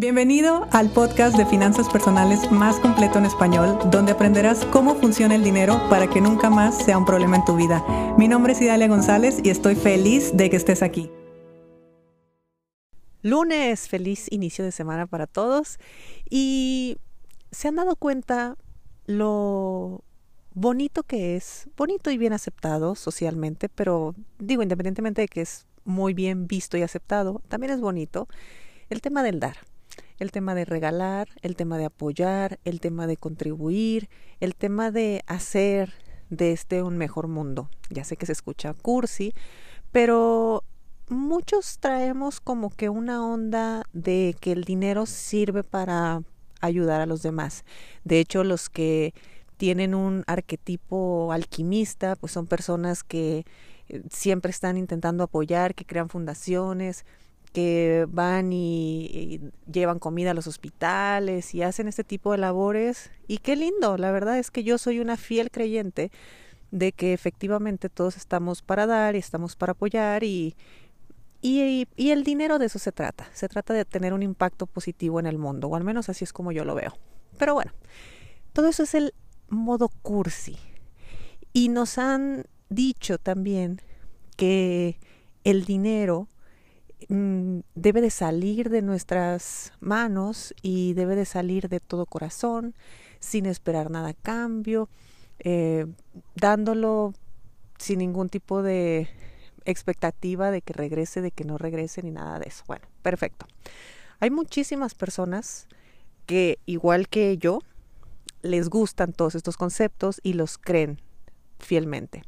Bienvenido al podcast de finanzas personales más completo en español, donde aprenderás cómo funciona el dinero para que nunca más sea un problema en tu vida. Mi nombre es Idalia González y estoy feliz de que estés aquí. Lunes, feliz inicio de semana para todos. Y se han dado cuenta lo bonito que es, bonito y bien aceptado socialmente, pero digo, independientemente de que es muy bien visto y aceptado, también es bonito el tema del dar, el tema de regalar, el tema de apoyar, el tema de contribuir, el tema de hacer de este un mejor mundo. Ya sé que se escucha cursi, pero muchos traemos como que una onda de que el dinero sirve para ayudar a los demás. De hecho, los que tienen un arquetipo alquimista, pues son personas que eh, siempre están intentando apoyar, que crean fundaciones, que van y, llevan comida a los hospitales y hacen este tipo de labores. Y qué lindo, la verdad es que yo soy una fiel creyente de que efectivamente todos estamos para dar y estamos para apoyar y, y, y, el dinero de eso se trata. Se trata de tener un impacto positivo en el mundo, o al menos así es como yo lo veo. Pero bueno, todo eso es el modo cursi. Y nos han dicho también que el dinero Mm, debe de salir de nuestras manos y debe de salir de todo corazón, sin esperar nada a cambio, eh, dándolo sin ningún tipo de expectativa de que regrese, de que no regrese, ni nada de eso. Bueno, perfecto. Hay muchísimas personas que, igual que yo, les gustan todos estos conceptos y los creen fielmente.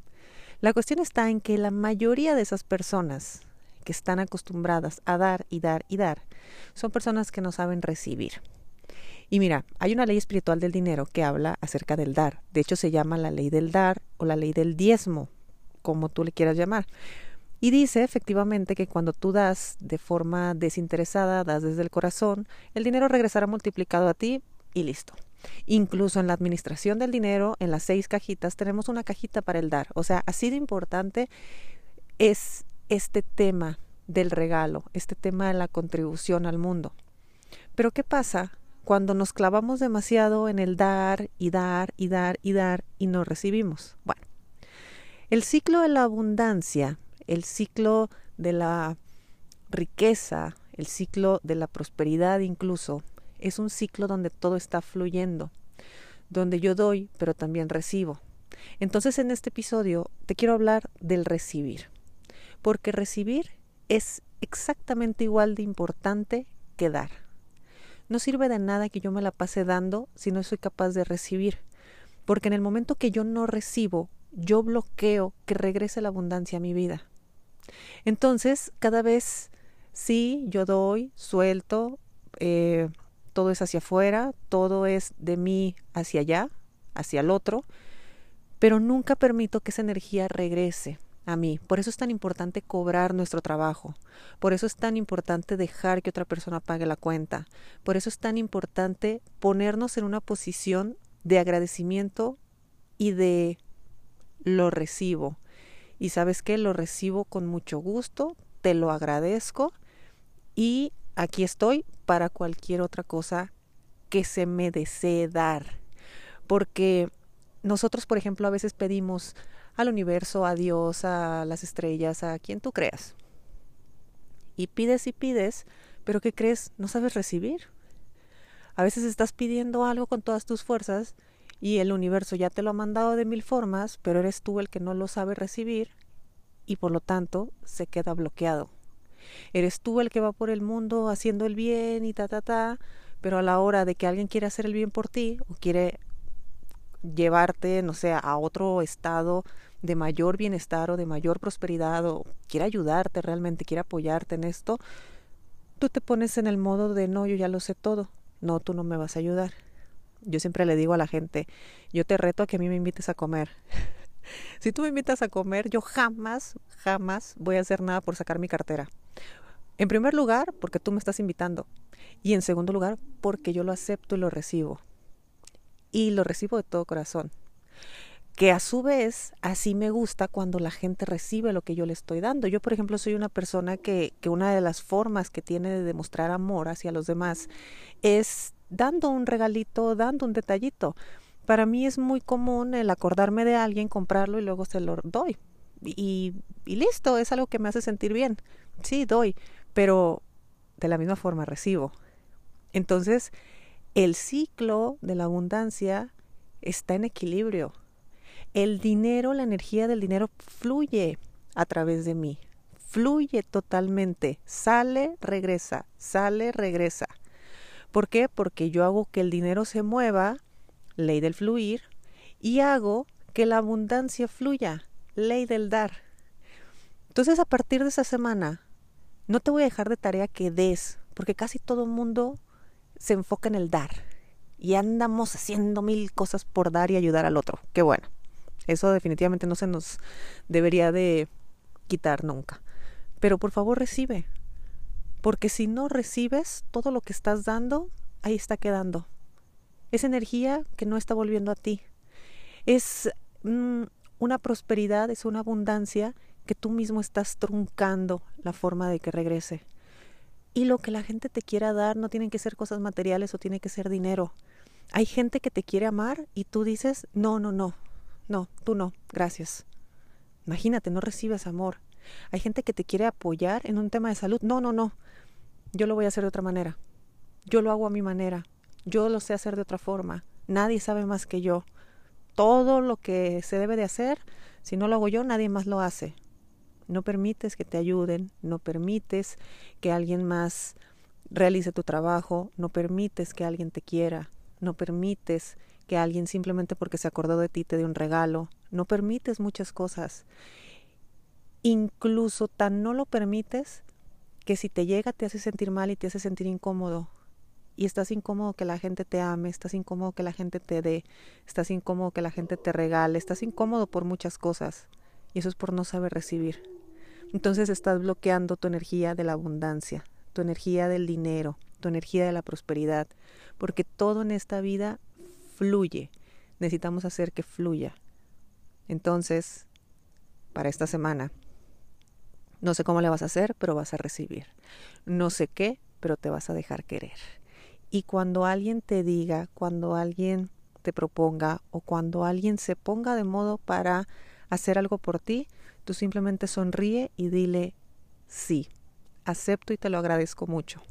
La cuestión está en que la mayoría de esas personas que están acostumbradas a dar y dar y dar, son personas que no saben recibir. Y mira, hay una ley espiritual del dinero que habla acerca del dar. De hecho, se llama la ley del dar o la ley del diezmo, como tú le quieras llamar. Y dice efectivamente que cuando tú das de forma desinteresada, das desde el corazón, el dinero regresará multiplicado a ti y listo. Incluso en la administración del dinero, en las seis cajitas, tenemos una cajita para el dar. O sea, así de importante es este tema del regalo, este tema de la contribución al mundo. Pero ¿qué pasa cuando nos clavamos demasiado en el dar y dar y dar y dar y no recibimos? Bueno, el ciclo de la abundancia, el ciclo de la riqueza, el ciclo de la prosperidad incluso, es un ciclo donde todo está fluyendo, donde yo doy, pero también recibo. Entonces en este episodio te quiero hablar del recibir porque recibir es exactamente igual de importante que dar. No sirve de nada que yo me la pase dando si no soy capaz de recibir, porque en el momento que yo no recibo, yo bloqueo que regrese la abundancia a mi vida. Entonces, cada vez sí, yo doy, suelto, eh, todo es hacia afuera, todo es de mí hacia allá, hacia el otro, pero nunca permito que esa energía regrese a mí. Por eso es tan importante cobrar nuestro trabajo. Por eso es tan importante dejar que otra persona pague la cuenta. Por eso es tan importante ponernos en una posición de agradecimiento y de lo recibo. Y sabes qué, lo recibo con mucho gusto, te lo agradezco y aquí estoy para cualquier otra cosa que se me desee dar. Porque nosotros, por ejemplo, a veces pedimos, al universo, a Dios, a las estrellas, a quien tú creas. Y pides y pides, pero ¿qué crees? No sabes recibir. A veces estás pidiendo algo con todas tus fuerzas y el universo ya te lo ha mandado de mil formas, pero eres tú el que no lo sabe recibir y por lo tanto se queda bloqueado. Eres tú el que va por el mundo haciendo el bien y ta ta ta, pero a la hora de que alguien quiere hacer el bien por ti o quiere llevarte, no sé, a otro estado de mayor bienestar o de mayor prosperidad o quiere ayudarte realmente, quiere apoyarte en esto, tú te pones en el modo de no, yo ya lo sé todo, no, tú no me vas a ayudar. Yo siempre le digo a la gente, yo te reto a que a mí me invites a comer. si tú me invitas a comer, yo jamás, jamás voy a hacer nada por sacar mi cartera. En primer lugar, porque tú me estás invitando. Y en segundo lugar, porque yo lo acepto y lo recibo y lo recibo de todo corazón. que a su vez así me gusta cuando la gente recibe lo que yo le estoy dando. Yo, por ejemplo, soy una persona que, que una de las formas que tiene de demostrar amor hacia los demás es dando un regalito, dando un detallito. Para mí es muy común el acordarme de alguien, comprarlo y luego se lo doy. Y, y listo, es algo que me hace sentir bien. Sí, doy, pero de la misma forma recibo. Entonces, el ciclo de la abundancia está en equilibrio. El dinero, la energía del dinero fluye a través de mí. Fluye totalmente. Sale, regresa. Sale, regresa. ¿Por qué? Porque yo hago que el dinero se mueva, ley del fluir, y hago que la abundancia fluya, ley del dar. Entonces, a partir de esa semana, no te voy a dejar de tarea que des, porque casi todo el mundo se enfoca en el dar y andamos haciendo mil cosas por dar y ayudar al otro. Qué bueno. Eso definitivamente no se nos debería de quitar nunca. Pero por favor recibe. Porque si no recibes, todo lo que estás dando, ahí está quedando. Es energía que no está volviendo a ti. Es mm, una prosperidad, es una abundancia que tú mismo estás truncando la forma de que regrese. Y lo que la gente te quiera dar no tienen que ser cosas materiales o tiene que ser dinero. Hay gente que te quiere amar y tú dices, no, no, no, no, tú no, gracias. Imagínate, no recibes amor. Hay gente que te quiere apoyar en un tema de salud. No, no, no. Yo lo voy a hacer de otra manera. Yo lo hago a mi manera. Yo lo sé hacer de otra forma. Nadie sabe más que yo. Todo lo que se debe de hacer, si no lo hago yo, nadie más lo hace. No permites que te ayuden, no permites que alguien más realice tu trabajo, no permites que alguien te quiera, no permites que alguien simplemente porque se acordó de ti te dé un regalo, no permites muchas cosas. Incluso tan no lo permites que si te llega te hace sentir mal y te hace sentir incómodo. Y estás incómodo que la gente te ame, estás incómodo que la gente te dé, estás incómodo que la gente te regale, estás incómodo por muchas cosas. Y eso es por no saber recibir. Entonces estás bloqueando tu energía de la abundancia, tu energía del dinero, tu energía de la prosperidad, porque todo en esta vida fluye. Necesitamos hacer que fluya. Entonces, para esta semana, no sé cómo le vas a hacer, pero vas a recibir. No sé qué, pero te vas a dejar querer. Y cuando alguien te diga, cuando alguien te proponga o cuando alguien se ponga de modo para hacer algo por ti, tú simplemente sonríe y dile sí, acepto y te lo agradezco mucho.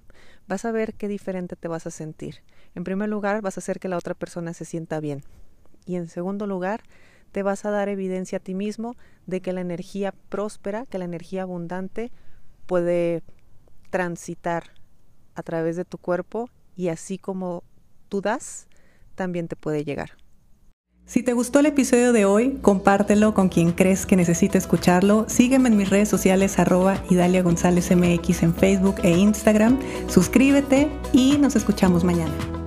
Vas a ver qué diferente te vas a sentir. En primer lugar, vas a hacer que la otra persona se sienta bien. Y en segundo lugar, te vas a dar evidencia a ti mismo de que la energía próspera, que la energía abundante puede transitar a través de tu cuerpo y así como tú das, también te puede llegar. Si te gustó el episodio de hoy, compártelo con quien crees que necesite escucharlo. Sígueme en mis redes sociales arroba Idalia González MX en Facebook e Instagram. Suscríbete y nos escuchamos mañana.